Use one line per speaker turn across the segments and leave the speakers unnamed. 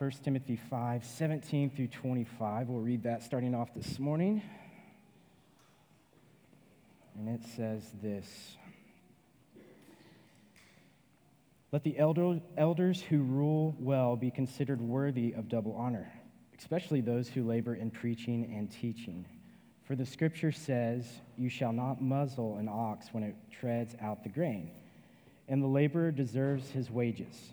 1 Timothy 5 17 through 25. We'll read that starting off this morning. And it says this Let the elder, elders who rule well be considered worthy of double honor, especially those who labor in preaching and teaching. For the scripture says, You shall not muzzle an ox when it treads out the grain, and the laborer deserves his wages.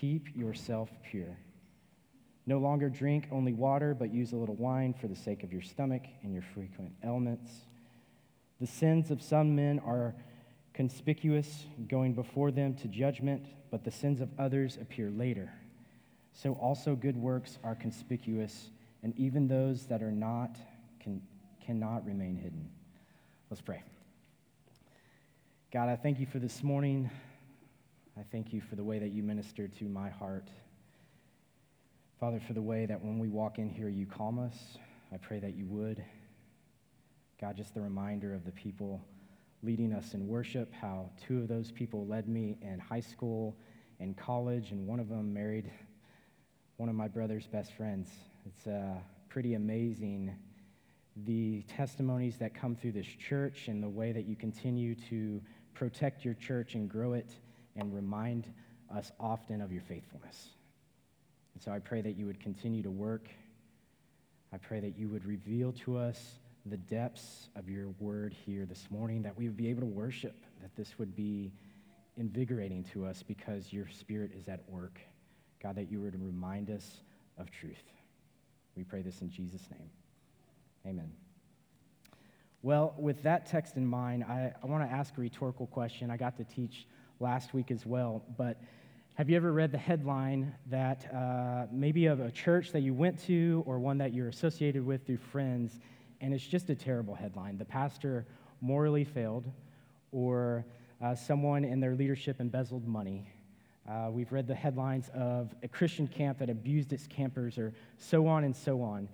Keep yourself pure. No longer drink only water, but use a little wine for the sake of your stomach and your frequent ailments. The sins of some men are conspicuous, going before them to judgment, but the sins of others appear later. So also good works are conspicuous, and even those that are not can cannot remain hidden. Let's pray. God, I thank you for this morning. I thank you for the way that you ministered to my heart. Father, for the way that when we walk in here, you calm us. I pray that you would. God, just the reminder of the people leading us in worship, how two of those people led me in high school and college, and one of them married one of my brother's best friends. It's uh, pretty amazing the testimonies that come through this church and the way that you continue to protect your church and grow it and remind us often of your faithfulness. And so I pray that you would continue to work. I pray that you would reveal to us the depths of your word here this morning, that we would be able to worship, that this would be invigorating to us because your spirit is at work. God, that you would remind us of truth. We pray this in Jesus' name. Amen. Well, with that text in mind, I, I want to ask a rhetorical question. I got to teach last week as well, but have you ever read the headline that uh, maybe of a church that you went to or one that you're associated with through friends, and it's just a terrible headline? The pastor morally failed, or uh, someone in their leadership embezzled money. Uh, we've read the headlines of a Christian camp that abused its campers, or so on and so on.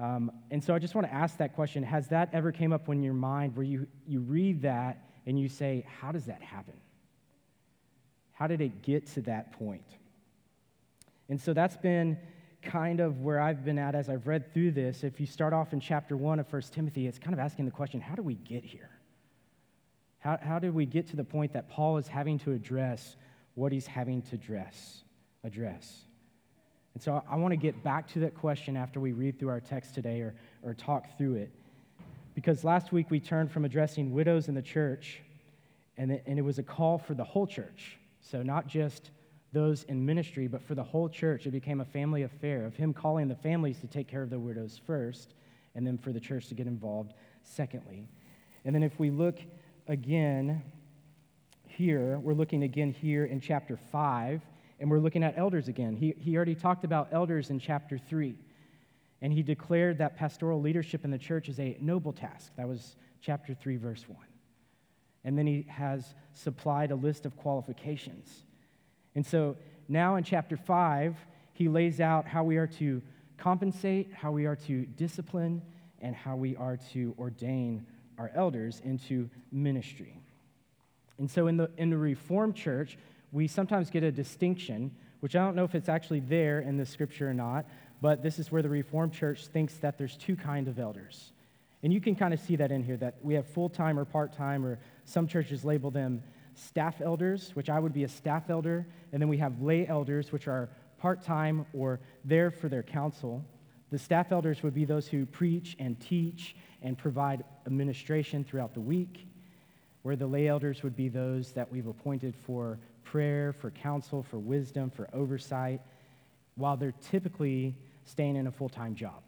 Um, and so I just want to ask that question Has that ever came up in your mind where you, you read that and you say, How does that happen? How did it get to that point? And so that's been kind of where I've been at as I've read through this. If you start off in chapter 1 of 1 Timothy, it's kind of asking the question how do we get here? How, how did we get to the point that Paul is having to address what he's having to address? address? And so I want to get back to that question after we read through our text today or, or talk through it. Because last week we turned from addressing widows in the church, and it, and it was a call for the whole church. So not just those in ministry, but for the whole church. It became a family affair of him calling the families to take care of the widows first, and then for the church to get involved secondly. And then if we look again here, we're looking again here in chapter 5 and we're looking at elders again. He, he already talked about elders in chapter 3. And he declared that pastoral leadership in the church is a noble task. That was chapter 3, verse 1. And then he has supplied a list of qualifications. And so now in chapter 5, he lays out how we are to compensate, how we are to discipline, and how we are to ordain our elders into ministry. And so in the, in the Reformed church, we sometimes get a distinction, which I don't know if it's actually there in the scripture or not, but this is where the Reformed Church thinks that there's two kinds of elders. And you can kind of see that in here that we have full time or part time, or some churches label them staff elders, which I would be a staff elder, and then we have lay elders, which are part time or there for their counsel. The staff elders would be those who preach and teach and provide administration throughout the week, where the lay elders would be those that we've appointed for prayer, for counsel, for wisdom, for oversight, while they're typically staying in a full time job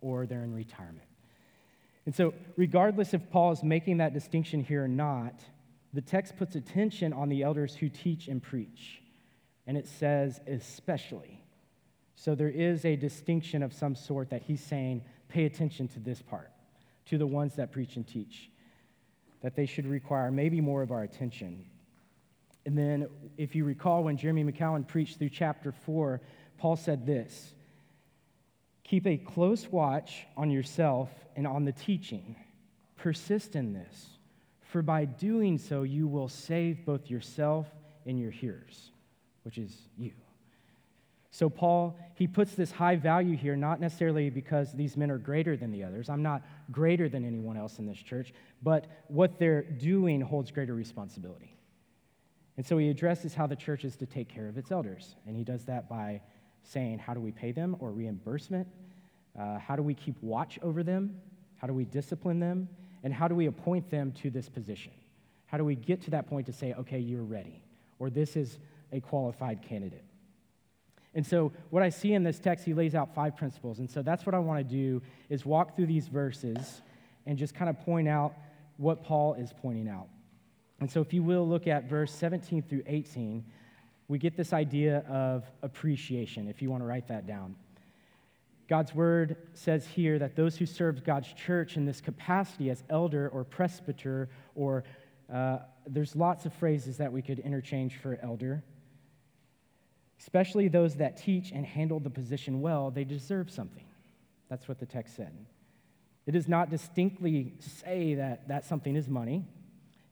or they're in retirement. And so, regardless if Paul is making that distinction here or not, the text puts attention on the elders who teach and preach. And it says, especially. So there is a distinction of some sort that he's saying, pay attention to this part, to the ones that preach and teach, that they should require maybe more of our attention. And then, if you recall, when Jeremy McCowan preached through chapter 4, Paul said this Keep a close watch on yourself and on the teaching. Persist in this, for by doing so, you will save both yourself and your hearers, which is you. So, Paul, he puts this high value here, not necessarily because these men are greater than the others. I'm not greater than anyone else in this church, but what they're doing holds greater responsibility. And so he addresses how the church is to take care of its elders. And he does that by saying, how do we pay them or reimbursement? Uh, how do we keep watch over them? How do we discipline them? And how do we appoint them to this position? How do we get to that point to say, okay, you're ready, or this is a qualified candidate? And so what I see in this text, he lays out five principles. And so that's what I want to do is walk through these verses and just kind of point out what Paul is pointing out. And so, if you will look at verse 17 through 18, we get this idea of appreciation, if you want to write that down. God's word says here that those who serve God's church in this capacity as elder or presbyter, or uh, there's lots of phrases that we could interchange for elder, especially those that teach and handle the position well, they deserve something. That's what the text said. It does not distinctly say that that something is money.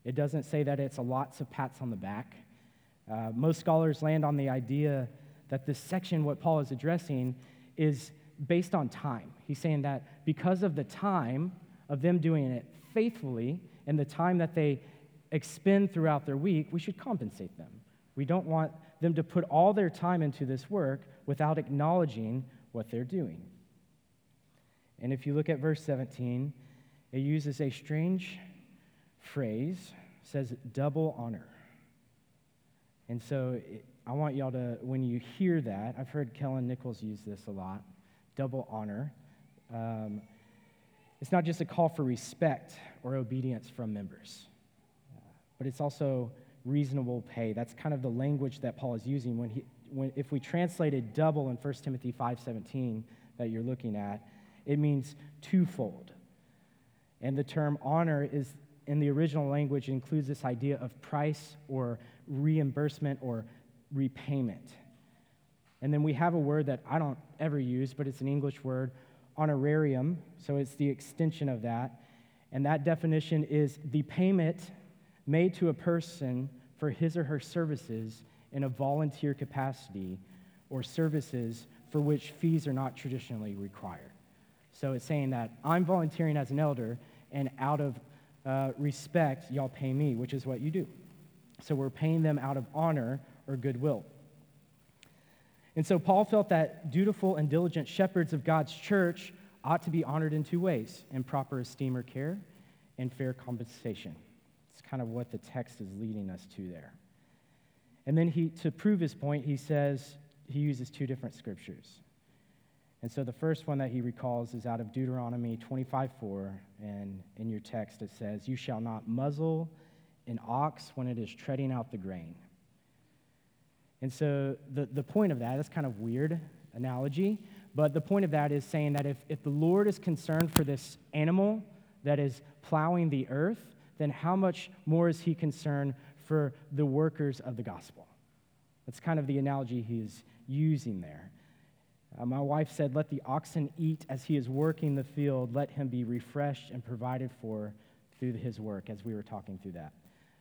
It doesn't say that it's a lots of pats on the back. Uh, most scholars land on the idea that this section, what Paul is addressing, is based on time. He's saying that because of the time of them doing it faithfully and the time that they expend throughout their week, we should compensate them. We don't want them to put all their time into this work without acknowledging what they're doing. And if you look at verse 17, it uses a strange phrase says double honor. And so I want y'all to, when you hear that, I've heard Kellen Nichols use this a lot double honor. Um, it's not just a call for respect or obedience from members, uh, but it's also reasonable pay. That's kind of the language that Paul is using when he, when, if we translated double in 1 Timothy 5:17 that you're looking at, it means twofold. And the term honor is in the original language includes this idea of price or reimbursement or repayment. And then we have a word that I don't ever use, but it's an English word, honorarium. So it's the extension of that. And that definition is the payment made to a person for his or her services in a volunteer capacity or services for which fees are not traditionally required. So it's saying that I'm volunteering as an elder, and out of uh, respect, y'all pay me, which is what you do. So we're paying them out of honor or goodwill. And so Paul felt that dutiful and diligent shepherds of God's church ought to be honored in two ways in proper esteem or care and fair compensation. It's kind of what the text is leading us to there. And then he, to prove his point, he says he uses two different scriptures. And so the first one that he recalls is out of Deuteronomy 25:4, and in your text it says, "You shall not muzzle an ox when it is treading out the grain." And so the, the point of that, that's kind of weird analogy, but the point of that is saying that if, if the Lord is concerned for this animal that is plowing the earth, then how much more is he concerned for the workers of the gospel? That's kind of the analogy he's using there. Uh, my wife said, Let the oxen eat as he is working the field. Let him be refreshed and provided for through his work, as we were talking through that.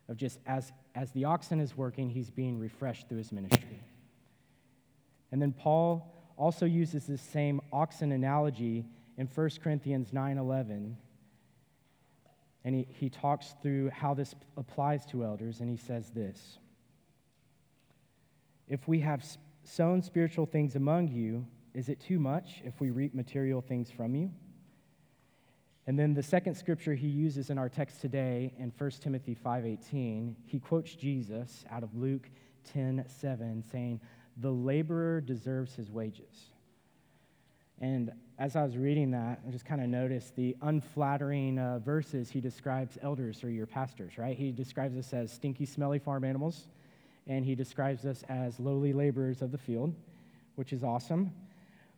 Of just as, as the oxen is working, he's being refreshed through his ministry. And then Paul also uses this same oxen analogy in 1 Corinthians 9 11. And he, he talks through how this applies to elders, and he says this If we have sown spiritual things among you, is it too much if we reap material things from you? And then the second scripture he uses in our text today in 1 Timothy 5:18, he quotes Jesus out of Luke 10:7 saying, "The laborer deserves his wages." And as I was reading that, I just kind of noticed the unflattering uh, verses he describes elders or your pastors, right? He describes us as stinky, smelly farm animals, and he describes us as lowly laborers of the field, which is awesome.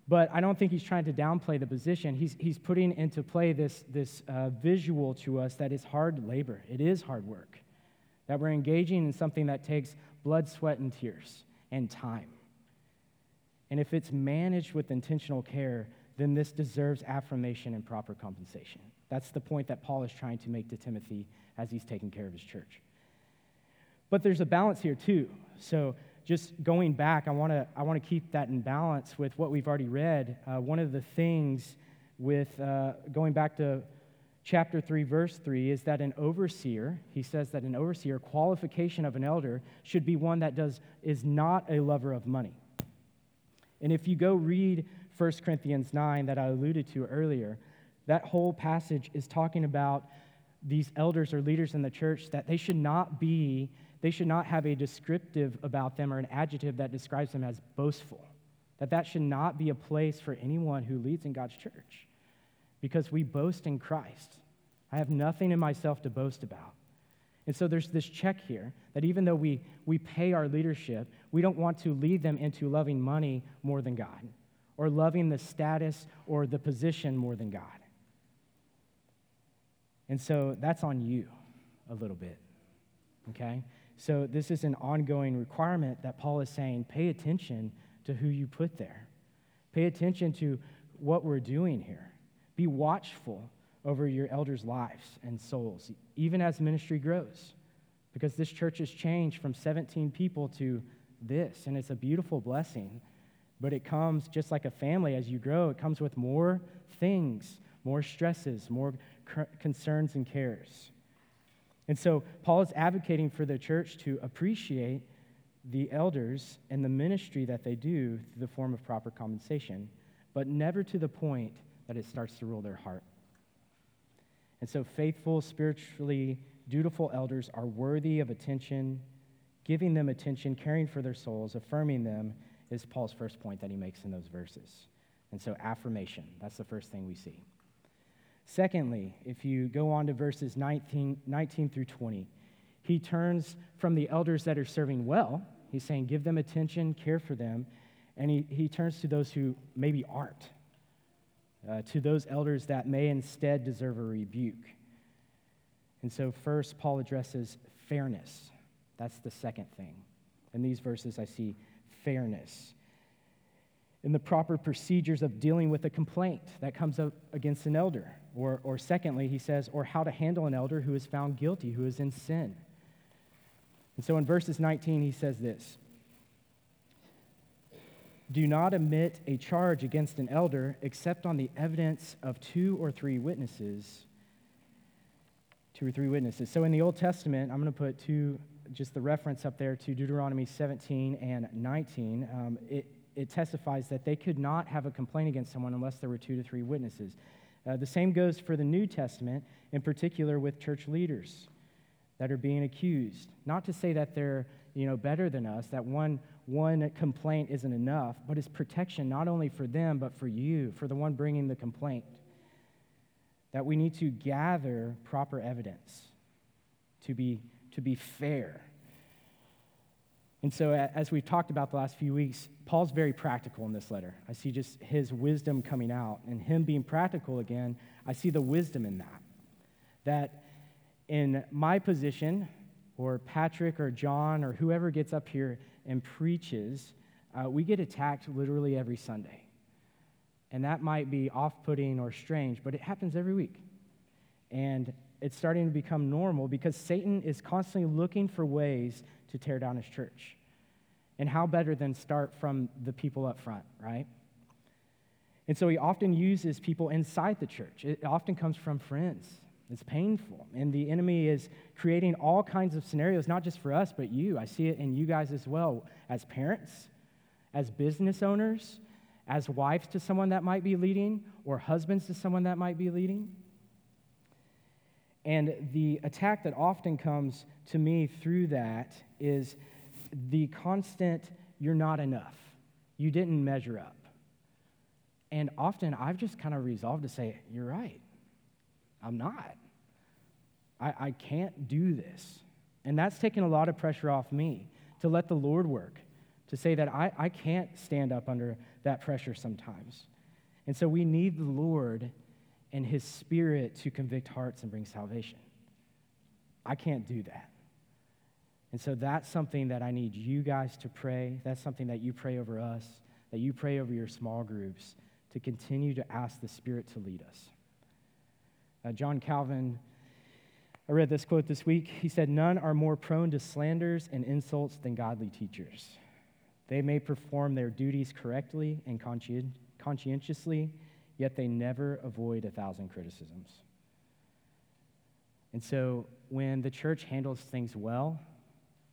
But I don't think he's trying to downplay the position. He's, he's putting into play this, this uh, visual to us that is hard labor. It is hard work. That we're engaging in something that takes blood, sweat, and tears and time. And if it's managed with intentional care, then this deserves affirmation and proper compensation. That's the point that Paul is trying to make to Timothy as he's taking care of his church. But there's a balance here, too. So, just going back, I want to I wanna keep that in balance with what we've already read. Uh, one of the things with uh, going back to chapter 3, verse 3, is that an overseer, he says that an overseer, qualification of an elder, should be one that does, is not a lover of money. And if you go read 1 Corinthians 9 that I alluded to earlier, that whole passage is talking about these elders or leaders in the church that they should not be, they should not have a descriptive about them or an adjective that describes them as boastful. That that should not be a place for anyone who leads in God's church because we boast in Christ. I have nothing in myself to boast about. And so there's this check here that even though we, we pay our leadership, we don't want to lead them into loving money more than God or loving the status or the position more than God. And so that's on you a little bit, okay? So this is an ongoing requirement that Paul is saying pay attention to who you put there, pay attention to what we're doing here. Be watchful over your elders' lives and souls, even as ministry grows, because this church has changed from 17 people to this, and it's a beautiful blessing. But it comes just like a family as you grow, it comes with more things, more stresses, more concerns and cares. And so Paul is advocating for the church to appreciate the elders and the ministry that they do through the form of proper compensation, but never to the point that it starts to rule their heart. And so faithful, spiritually dutiful elders are worthy of attention, giving them attention, caring for their souls, affirming them is Paul's first point that he makes in those verses. And so affirmation, that's the first thing we see. Secondly, if you go on to verses 19, 19 through 20, he turns from the elders that are serving well, he's saying, give them attention, care for them, and he, he turns to those who maybe aren't, uh, to those elders that may instead deserve a rebuke. And so, first, Paul addresses fairness. That's the second thing. In these verses, I see fairness in the proper procedures of dealing with a complaint that comes up against an elder. Or, or secondly, he says, or how to handle an elder who is found guilty, who is in sin. And so in verses 19, he says this Do not admit a charge against an elder except on the evidence of two or three witnesses. Two or three witnesses. So in the Old Testament, I'm going to put two, just the reference up there to Deuteronomy 17 and 19. Um, it, it testifies that they could not have a complaint against someone unless there were two to three witnesses. Uh, the same goes for the New Testament, in particular with church leaders that are being accused. Not to say that they're you know, better than us, that one, one complaint isn't enough, but it's protection not only for them, but for you, for the one bringing the complaint. That we need to gather proper evidence to be, to be fair and so, as we've talked about the last few weeks, Paul's very practical in this letter. I see just his wisdom coming out. And him being practical again, I see the wisdom in that. That in my position, or Patrick or John or whoever gets up here and preaches, uh, we get attacked literally every Sunday. And that might be off putting or strange, but it happens every week. And it's starting to become normal because Satan is constantly looking for ways to tear down his church. And how better than start from the people up front, right? And so he often uses people inside the church. It often comes from friends. It's painful. And the enemy is creating all kinds of scenarios, not just for us, but you. I see it in you guys as well, as parents, as business owners, as wives to someone that might be leading, or husbands to someone that might be leading. And the attack that often comes to me through that is the constant, you're not enough. You didn't measure up. And often I've just kind of resolved to say, you're right. I'm not. I, I can't do this. And that's taken a lot of pressure off me to let the Lord work, to say that I, I can't stand up under that pressure sometimes. And so we need the Lord and His Spirit to convict hearts and bring salvation. I can't do that. And so that's something that I need you guys to pray. That's something that you pray over us, that you pray over your small groups to continue to ask the Spirit to lead us. Uh, John Calvin, I read this quote this week. He said, None are more prone to slanders and insults than godly teachers. They may perform their duties correctly and conscientiously, yet they never avoid a thousand criticisms. And so when the church handles things well,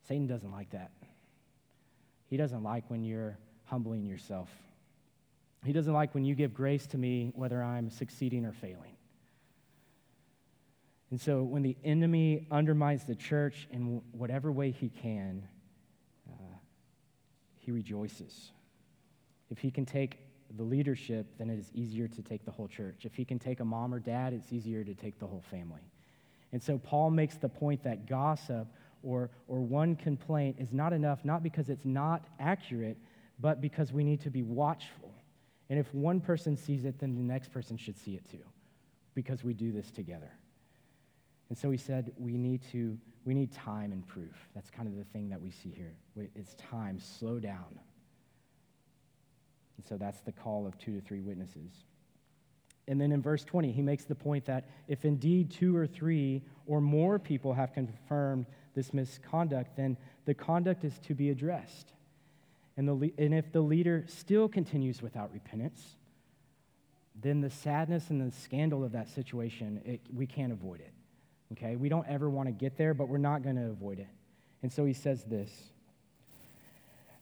Satan doesn't like that. He doesn't like when you're humbling yourself. He doesn't like when you give grace to me, whether I'm succeeding or failing. And so when the enemy undermines the church in whatever way he can, uh, he rejoices. If he can take the leadership, then it is easier to take the whole church. If he can take a mom or dad, it's easier to take the whole family. And so Paul makes the point that gossip or, or one complaint is not enough, not because it's not accurate, but because we need to be watchful. And if one person sees it, then the next person should see it too, because we do this together. And so he said we need to we need time and proof. That's kind of the thing that we see here. It's time, slow down. And so that's the call of two to three witnesses. And then in verse 20, he makes the point that if indeed two or three or more people have confirmed this misconduct, then the conduct is to be addressed. And, the, and if the leader still continues without repentance, then the sadness and the scandal of that situation, it, we can't avoid it. Okay? We don't ever want to get there, but we're not going to avoid it. And so he says this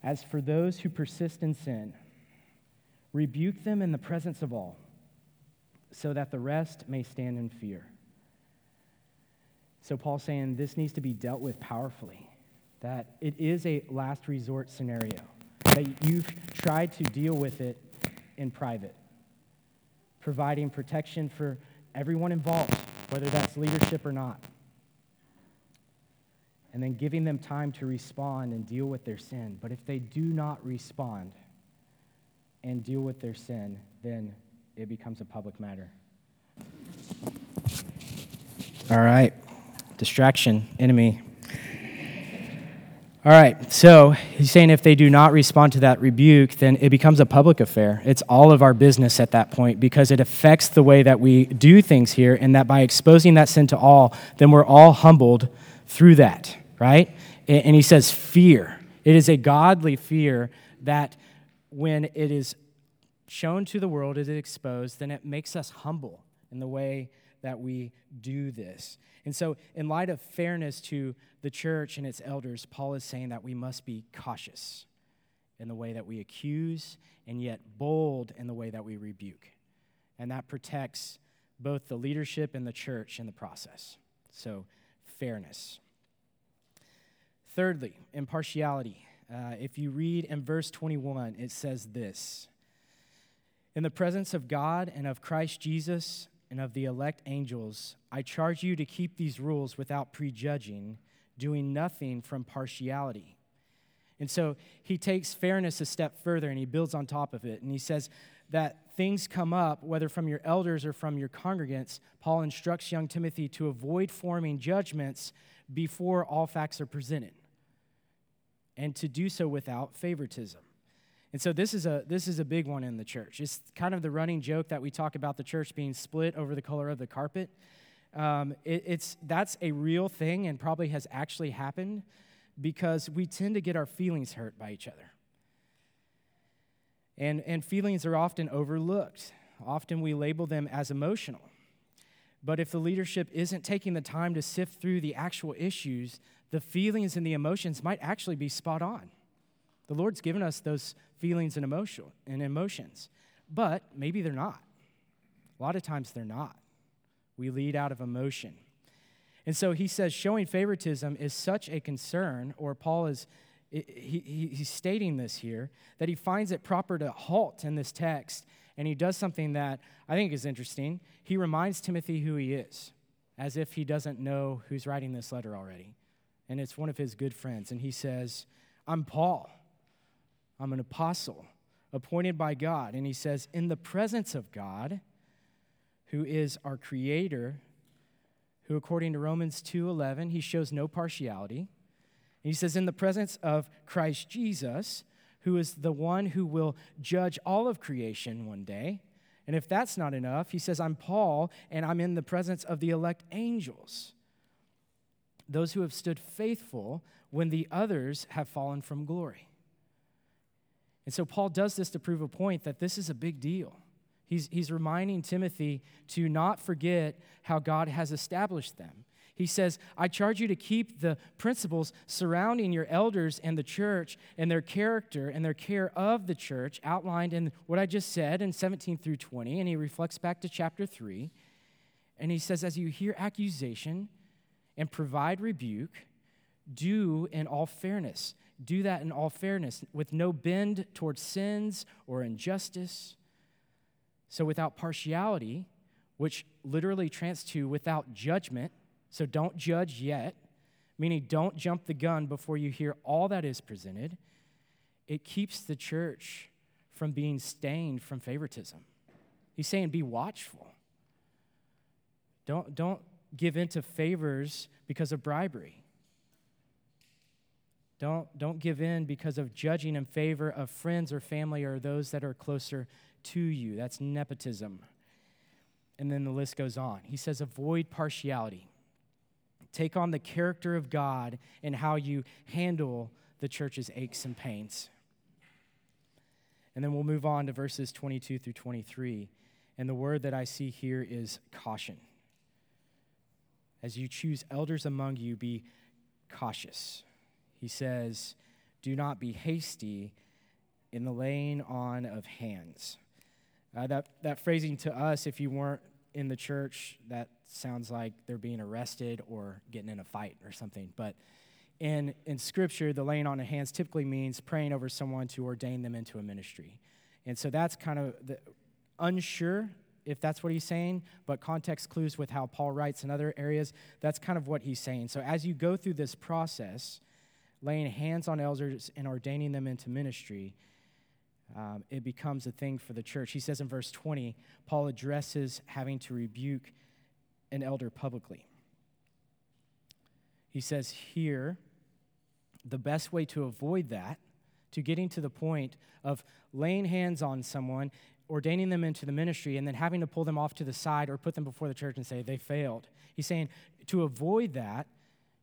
As for those who persist in sin, rebuke them in the presence of all, so that the rest may stand in fear. So Paul's saying this needs to be dealt with powerfully, that it is a last resort scenario, that you've tried to deal with it in private, providing protection for everyone involved, whether that's leadership or not. And then giving them time to respond and deal with their sin. But if they do not respond and deal with their sin, then it becomes a public matter. All right. Distraction, enemy. All right, so he's saying if they do not respond to that rebuke, then it becomes a public affair. It's all of our business at that point because it affects the way that we do things here, and that by exposing that sin to all, then we're all humbled through that, right? And he says, fear. It is a godly fear that when it is shown to the world, it is exposed, then it makes us humble in the way that we do this. And so, in light of fairness to the church and its elders, Paul is saying that we must be cautious in the way that we accuse and yet bold in the way that we rebuke. And that protects both the leadership and the church in the process. So, fairness. Thirdly, impartiality. Uh, if you read in verse 21, it says this In the presence of God and of Christ Jesus, and of the elect angels, I charge you to keep these rules without prejudging, doing nothing from partiality. And so he takes fairness a step further and he builds on top of it. And he says that things come up, whether from your elders or from your congregants. Paul instructs young Timothy to avoid forming judgments before all facts are presented and to do so without favoritism. And so this is a this is a big one in the church. It's kind of the running joke that we talk about the church being split over the color of the carpet. Um, it, it's that's a real thing and probably has actually happened because we tend to get our feelings hurt by each other. And and feelings are often overlooked. Often we label them as emotional. But if the leadership isn't taking the time to sift through the actual issues, the feelings and the emotions might actually be spot on. The Lord's given us those feelings and emotion and emotions, but maybe they're not. A lot of times they're not. We lead out of emotion. And so he says showing favoritism is such a concern, or Paul is he, he, he's stating this here, that he finds it proper to halt in this text, and he does something that I think is interesting. He reminds Timothy who he is, as if he doesn't know who's writing this letter already. And it's one of his good friends, and he says, I'm Paul I'm an apostle appointed by God. And he says, In the presence of God, who is our creator, who according to Romans 2:11, he shows no partiality. He says in the presence of Christ Jesus, who is the one who will judge all of creation one day. And if that's not enough, he says, I'm Paul, and I'm in the presence of the elect angels, those who have stood faithful when the others have fallen from glory. And so Paul does this to prove a point that this is a big deal. He's, he's reminding Timothy to not forget how God has established them. He says, I charge you to keep the principles surrounding your elders and the church and their character and their care of the church outlined in what I just said in 17 through 20. And he reflects back to chapter 3. And he says, As you hear accusation and provide rebuke, do in all fairness. Do that in all fairness, with no bend towards sins or injustice. So, without partiality, which literally translates to without judgment, so don't judge yet, meaning don't jump the gun before you hear all that is presented. It keeps the church from being stained from favoritism. He's saying, be watchful. Don't, don't give in to favors because of bribery. Don't, don't give in because of judging in favor of friends or family or those that are closer to you. That's nepotism. And then the list goes on. He says, avoid partiality. Take on the character of God and how you handle the church's aches and pains. And then we'll move on to verses 22 through 23. And the word that I see here is caution. As you choose elders among you, be cautious. He says, Do not be hasty in the laying on of hands. Uh, that, that phrasing to us, if you weren't in the church, that sounds like they're being arrested or getting in a fight or something. But in, in Scripture, the laying on of hands typically means praying over someone to ordain them into a ministry. And so that's kind of the, unsure if that's what he's saying, but context clues with how Paul writes in other areas, that's kind of what he's saying. So as you go through this process, laying hands on elders and ordaining them into ministry, um, it becomes a thing for the church. He says in verse 20, Paul addresses having to rebuke an elder publicly. He says here, the best way to avoid that, to getting to the point of laying hands on someone, ordaining them into the ministry, and then having to pull them off to the side or put them before the church and say they failed. He's saying to avoid that,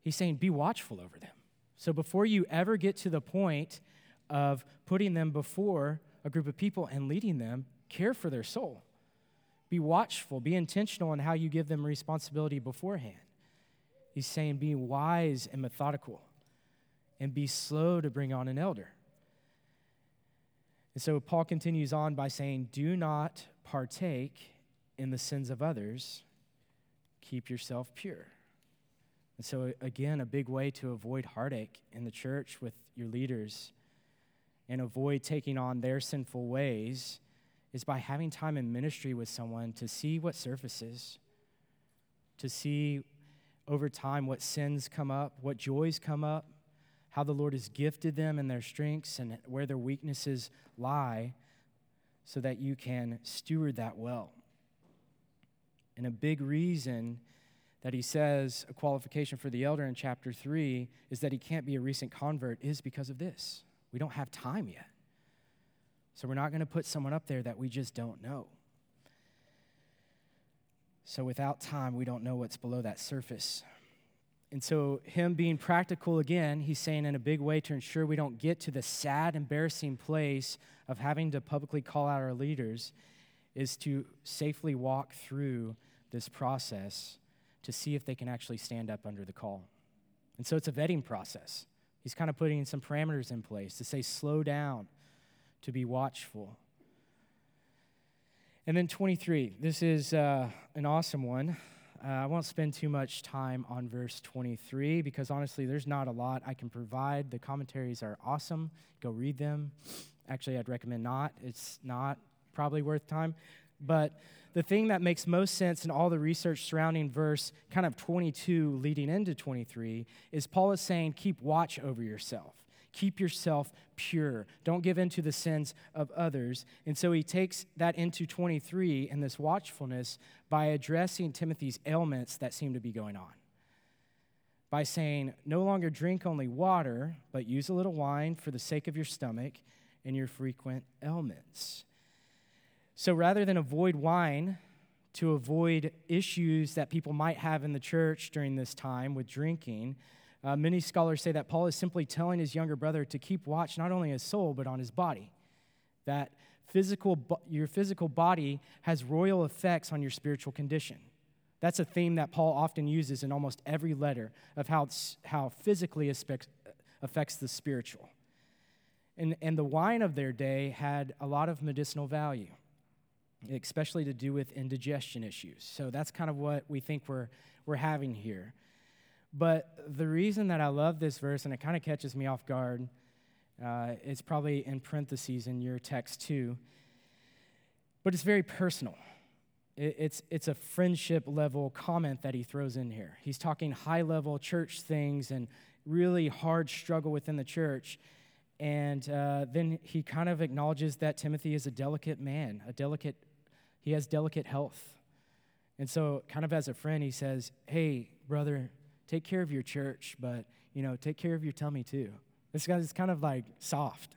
he's saying be watchful over them. So before you ever get to the point of putting them before a group of people and leading them, care for their soul. Be watchful, be intentional in how you give them responsibility beforehand. He's saying, be wise and methodical, and be slow to bring on an elder. And so Paul continues on by saying, Do not partake in the sins of others, keep yourself pure. And so, again, a big way to avoid heartache in the church with your leaders and avoid taking on their sinful ways is by having time in ministry with someone to see what surfaces, to see over time what sins come up, what joys come up, how the Lord has gifted them and their strengths and where their weaknesses lie, so that you can steward that well. And a big reason that he says a qualification for the elder in chapter 3 is that he can't be a recent convert is because of this. We don't have time yet. So we're not going to put someone up there that we just don't know. So without time, we don't know what's below that surface. And so, him being practical again, he's saying in a big way to ensure we don't get to the sad, embarrassing place of having to publicly call out our leaders, is to safely walk through this process to see if they can actually stand up under the call. And so, it's a vetting process. He's kind of putting some parameters in place to say, slow down, to be watchful. And then 23, this is uh, an awesome one. Uh, I won't spend too much time on verse 23 because honestly, there's not a lot I can provide. The commentaries are awesome. Go read them. Actually, I'd recommend not. It's not probably worth time. But the thing that makes most sense in all the research surrounding verse kind of 22 leading into 23 is Paul is saying, keep watch over yourself. Keep yourself pure. Don't give in to the sins of others. And so he takes that into 23 and this watchfulness by addressing Timothy's ailments that seem to be going on. By saying, no longer drink only water, but use a little wine for the sake of your stomach and your frequent ailments. So rather than avoid wine, to avoid issues that people might have in the church during this time with drinking, uh, many scholars say that Paul is simply telling his younger brother to keep watch not only his soul, but on his body. That physical, your physical body has royal effects on your spiritual condition. That's a theme that Paul often uses in almost every letter of how, how physically affects the spiritual. And, and the wine of their day had a lot of medicinal value, especially to do with indigestion issues. So that's kind of what we think we're, we're having here. But the reason that I love this verse, and it kind of catches me off guard, uh, it's probably in parentheses in your text too, but it's very personal. It, it's, it's a friendship level comment that he throws in here. He's talking high level church things and really hard struggle within the church. And uh, then he kind of acknowledges that Timothy is a delicate man, a delicate, he has delicate health. And so, kind of as a friend, he says, Hey, brother, take care of your church, but, you know, take care of your tummy too. This guy's kind of like soft.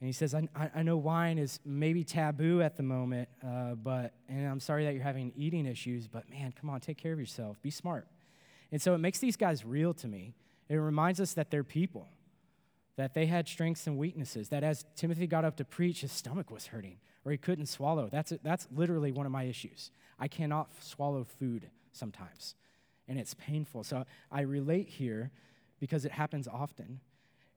And he says, I, I know wine is maybe taboo at the moment, uh, but, and I'm sorry that you're having eating issues, but man, come on, take care of yourself. Be smart. And so it makes these guys real to me. It reminds us that they're people, that they had strengths and weaknesses, that as Timothy got up to preach, his stomach was hurting or he couldn't swallow. That's, that's literally one of my issues. I cannot swallow food sometimes and it's painful. So I relate here because it happens often.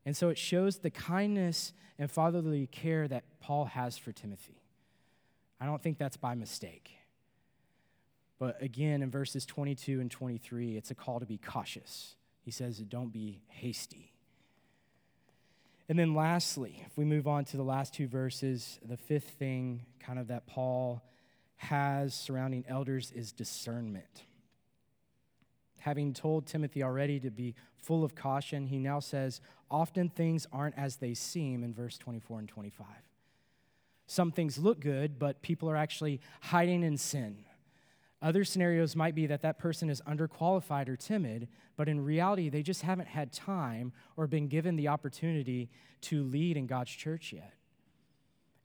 And so it shows the kindness and fatherly care that Paul has for Timothy. I don't think that's by mistake. But again, in verses 22 and 23, it's a call to be cautious. He says, don't be hasty. And then lastly, if we move on to the last two verses, the fifth thing kind of that Paul has surrounding elders is discernment having told Timothy already to be full of caution, he now says, Often things aren't as they seem in verse 24 and 25. Some things look good, but people are actually hiding in sin. Other scenarios might be that that person is underqualified or timid, but in reality, they just haven't had time or been given the opportunity to lead in God's church yet.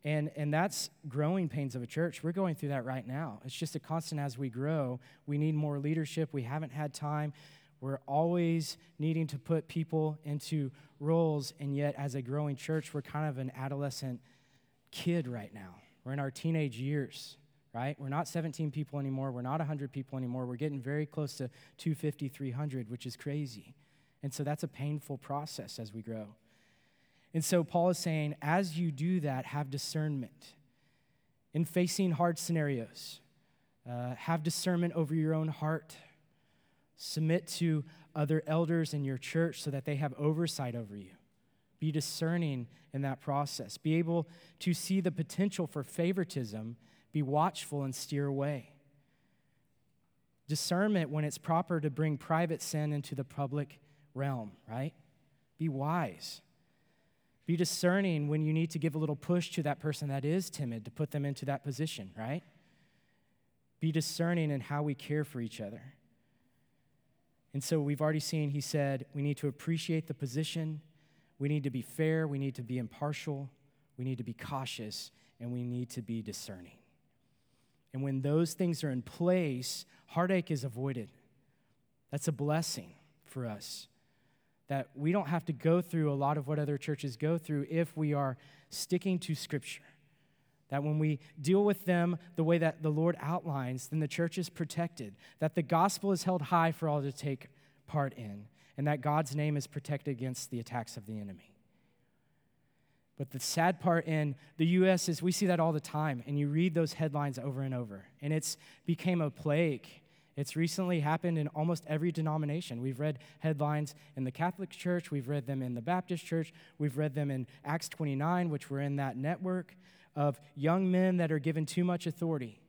And, and that's growing pains of a church. We're going through that right now. It's just a constant as we grow. We need more leadership. We haven't had time. We're always needing to put people into roles, and yet, as a growing church, we're kind of an adolescent kid right now. We're in our teenage years, right? We're not 17 people anymore. We're not 100 people anymore. We're getting very close to 250, 300, which is crazy. And so that's a painful process as we grow. And so Paul is saying, as you do that, have discernment in facing hard scenarios. Uh, have discernment over your own heart. Submit to other elders in your church so that they have oversight over you. Be discerning in that process. Be able to see the potential for favoritism. Be watchful and steer away. Discernment when it's proper to bring private sin into the public realm, right? Be wise. Be discerning when you need to give a little push to that person that is timid to put them into that position, right? Be discerning in how we care for each other. And so we've already seen, he said, we need to appreciate the position, we need to be fair, we need to be impartial, we need to be cautious, and we need to be discerning. And when those things are in place, heartache is avoided. That's a blessing for us that we don't have to go through a lot of what other churches go through if we are sticking to Scripture. That when we deal with them the way that the Lord outlines, then the church is protected. That the gospel is held high for all to take part in, and that God's name is protected against the attacks of the enemy. But the sad part in the U.S. is we see that all the time, and you read those headlines over and over, and it's became a plague it's recently happened in almost every denomination. We've read headlines in the Catholic Church, we've read them in the Baptist Church, we've read them in Acts 29, which we're in that network of young men that are given too much authority,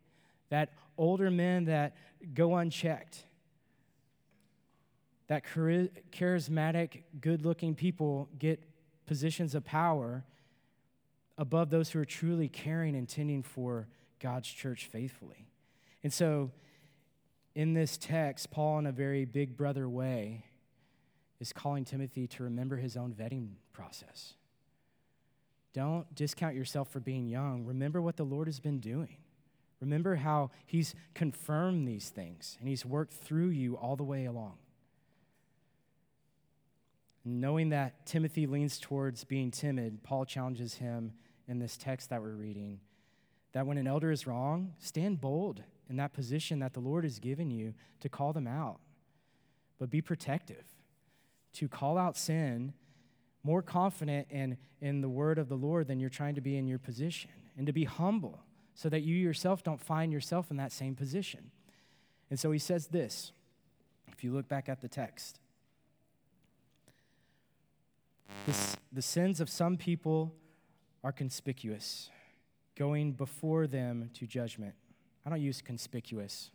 that older men that go unchecked. that charismatic, good looking people get positions of power above those who are truly caring and tending for God's church faithfully. And so, in this text, Paul, in a very big brother way, is calling Timothy to remember his own vetting process. Don't discount yourself for being young. Remember what the Lord has been doing. Remember how he's confirmed these things and he's worked through you all the way along. Knowing that Timothy leans towards being timid, Paul challenges him in this text that we're reading that when an elder is wrong, stand bold in that position that the Lord has given you to call them out. But be protective, to call out sin, more confident in, in the word of the Lord than you're trying to be in your position, and to be humble so that you yourself don't find yourself in that same position. And so he says this if you look back at the text. This, the sins of some people are conspicuous, going before them to judgment. I don't use conspicuous,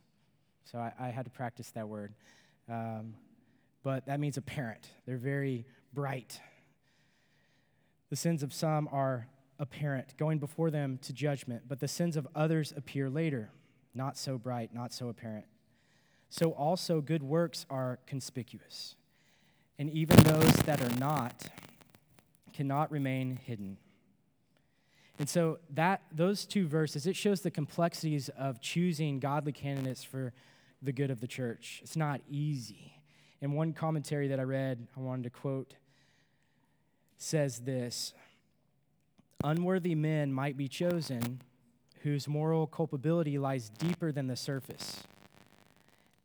so I, I had to practice that word. Um, but that means apparent. They're very bright. The sins of some are apparent, going before them to judgment, but the sins of others appear later, not so bright, not so apparent. So also good works are conspicuous, and even those that are not cannot remain hidden. And so that those two verses, it shows the complexities of choosing godly candidates for the good of the church. It's not easy. And one commentary that I read, I wanted to quote, says this Unworthy men might be chosen whose moral culpability lies deeper than the surface,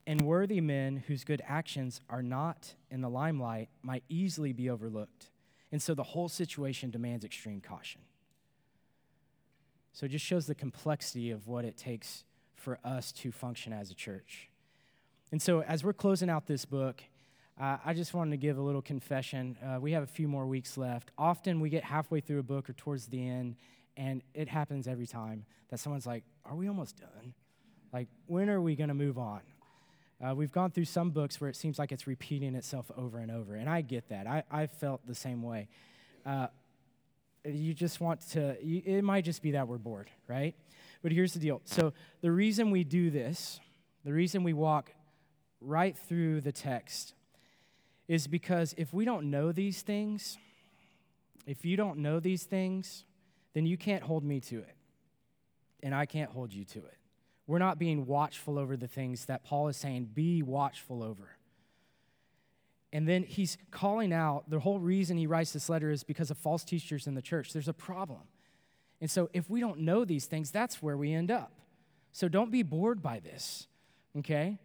and worthy men whose good actions are not in the limelight might easily be overlooked. And so the whole situation demands extreme caution. So it just shows the complexity of what it takes for us to function as a church. And so as we're closing out this book, uh, I just wanted to give a little confession. Uh, we have a few more weeks left. Often we get halfway through a book or towards the end, and it happens every time that someone's like, Are we almost done? Like, when are we going to move on? Uh, we've gone through some books where it seems like it's repeating itself over and over, and I get that. I, I felt the same way. You just want to, it might just be that we're bored, right? But here's the deal. So, the reason we do this, the reason we walk right through the text, is because if we don't know these things, if you don't know these things, then you can't hold me to it. And I can't hold you to it. We're not being watchful over the things that Paul is saying, be watchful over. And then he's calling out the whole reason he writes this letter is because of false teachers in the church. There's a problem. And so if we don't know these things, that's where we end up. So don't be bored by this, okay?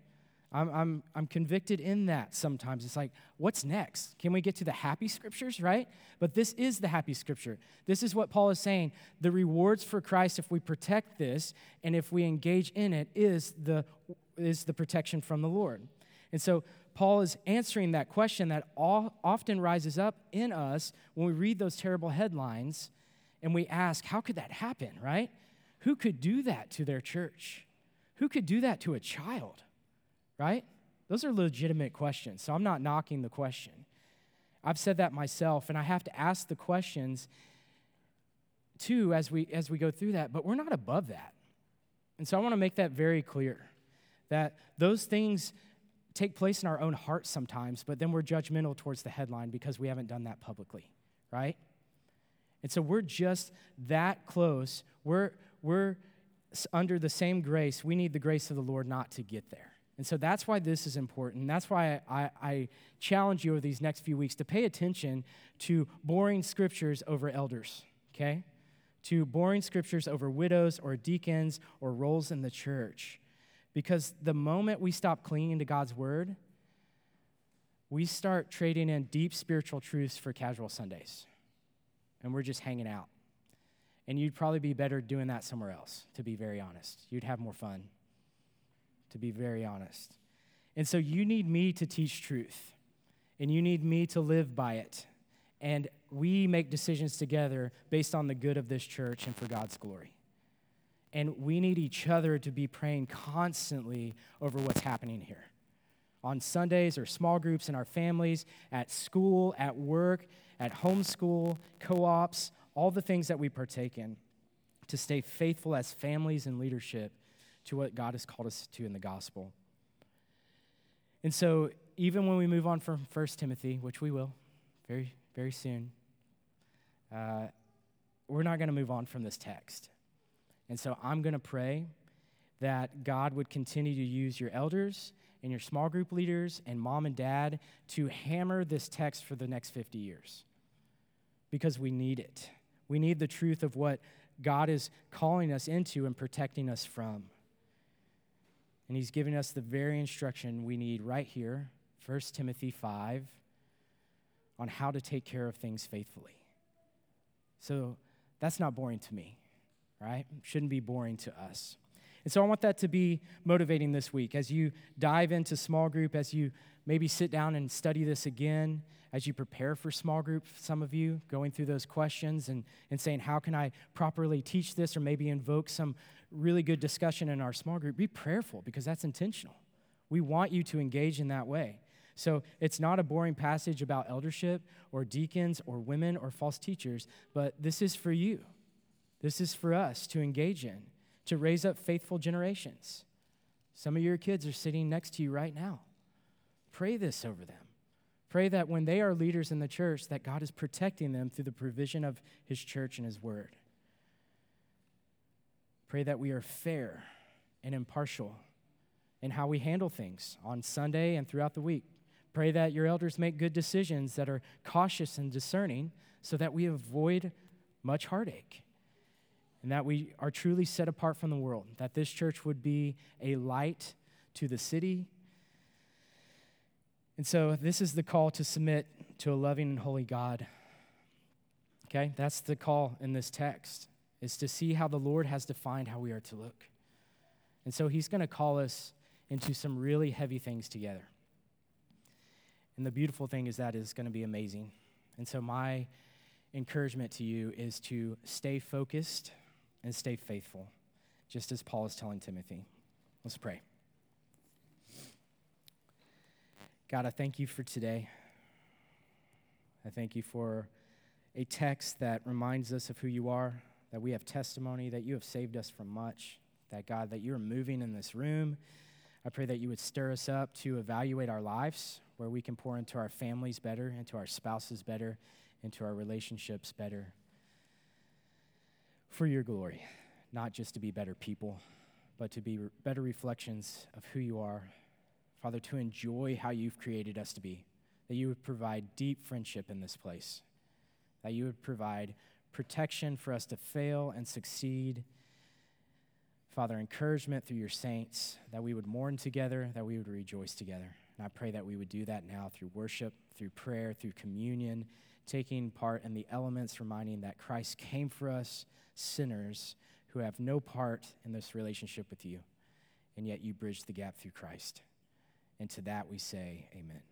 I'm, I'm, I'm convicted in that sometimes. It's like, what's next? Can we get to the happy scriptures, right? But this is the happy scripture. This is what Paul is saying. The rewards for Christ, if we protect this and if we engage in it, is the, is the protection from the Lord. And so Paul is answering that question that often rises up in us when we read those terrible headlines and we ask, how could that happen, right? Who could do that to their church? Who could do that to a child? right? Those are legitimate questions. So I'm not knocking the question. I've said that myself, and I have to ask the questions too as we as we go through that, but we're not above that. And so I want to make that very clear that those things take place in our own hearts sometimes, but then we're judgmental towards the headline because we haven't done that publicly, right? And so we're just that close. We're we're under the same grace. We need the grace of the Lord not to get there. And so that's why this is important. That's why I, I, challenge you over these next few weeks to pay attention to boring scriptures over elders, okay? To boring scriptures over widows or deacons or roles in the church. Because the moment we stop clinging to God's word, we start trading in deep spiritual truths for casual Sundays. And we're just hanging out. And you'd probably be better doing that somewhere else, to be very honest. You'd have more fun to be very honest. And so you need me to teach truth, and you need me to live by it. And we make decisions together based on the good of this church and for God's glory. And we need each other to be praying constantly over what's happening here. on Sundays or small groups in our families, at school, at work, at homeschool, co ops, all the things that we partake in, to stay faithful as families and leadership to what God has called us to in the gospel. And so, even when we move on from 1 Timothy, which we will very, very soon, uh, we're not going to move on from this text. And so, I'm going to pray that God would continue to use your elders and your small group leaders and mom and dad to hammer this text for the next 50 years because we need it. We need the truth of what God is calling us into and protecting us from. And He's giving us the very instruction we need right here, 1 Timothy 5, on how to take care of things faithfully. So that's not boring to me, right? Shouldn't be boring to us. And so I want that to be motivating this week as you dive into small group, as you maybe sit down and study this again, as you prepare for small group, some of you going through those questions and, and saying, How can I properly teach this? Or maybe invoke some really good discussion in our small group. Be prayerful because that's intentional. We want you to engage in that way. So it's not a boring passage about eldership or deacons or women or false teachers, but this is for you. This is for us to engage in to raise up faithful generations. Some of your kids are sitting next to you right now. Pray this over them. Pray that when they are leaders in the church, that God is protecting them through the provision of his church and his word. Pray that we are fair and impartial in how we handle things on Sunday and throughout the week. Pray that your elders make good decisions that are cautious and discerning so that we avoid much heartache and that we are truly set apart from the world, that this church would be a light to the city. And so, this is the call to submit to a loving and holy God. Okay, that's the call in this text, is to see how the Lord has defined how we are to look. And so, He's going to call us into some really heavy things together. And the beautiful thing is that is going to be amazing. And so, my encouragement to you is to stay focused and stay faithful, just as Paul is telling Timothy. Let's pray. God, I thank you for today. I thank you for a text that reminds us of who you are, that we have testimony, that you have saved us from much, that God, that you're moving in this room. I pray that you would stir us up to evaluate our lives, where we can pour into our families better, into our spouses better, into our relationships better for your glory, not just to be better people, but to be better reflections of who you are. Father, to enjoy how you've created us to be, that you would provide deep friendship in this place, that you would provide protection for us to fail and succeed. Father, encouragement through your saints, that we would mourn together, that we would rejoice together. And I pray that we would do that now through worship, through prayer, through communion, taking part in the elements, reminding that Christ came for us sinners who have no part in this relationship with you, and yet you bridge the gap through Christ. And to that we say, Amen.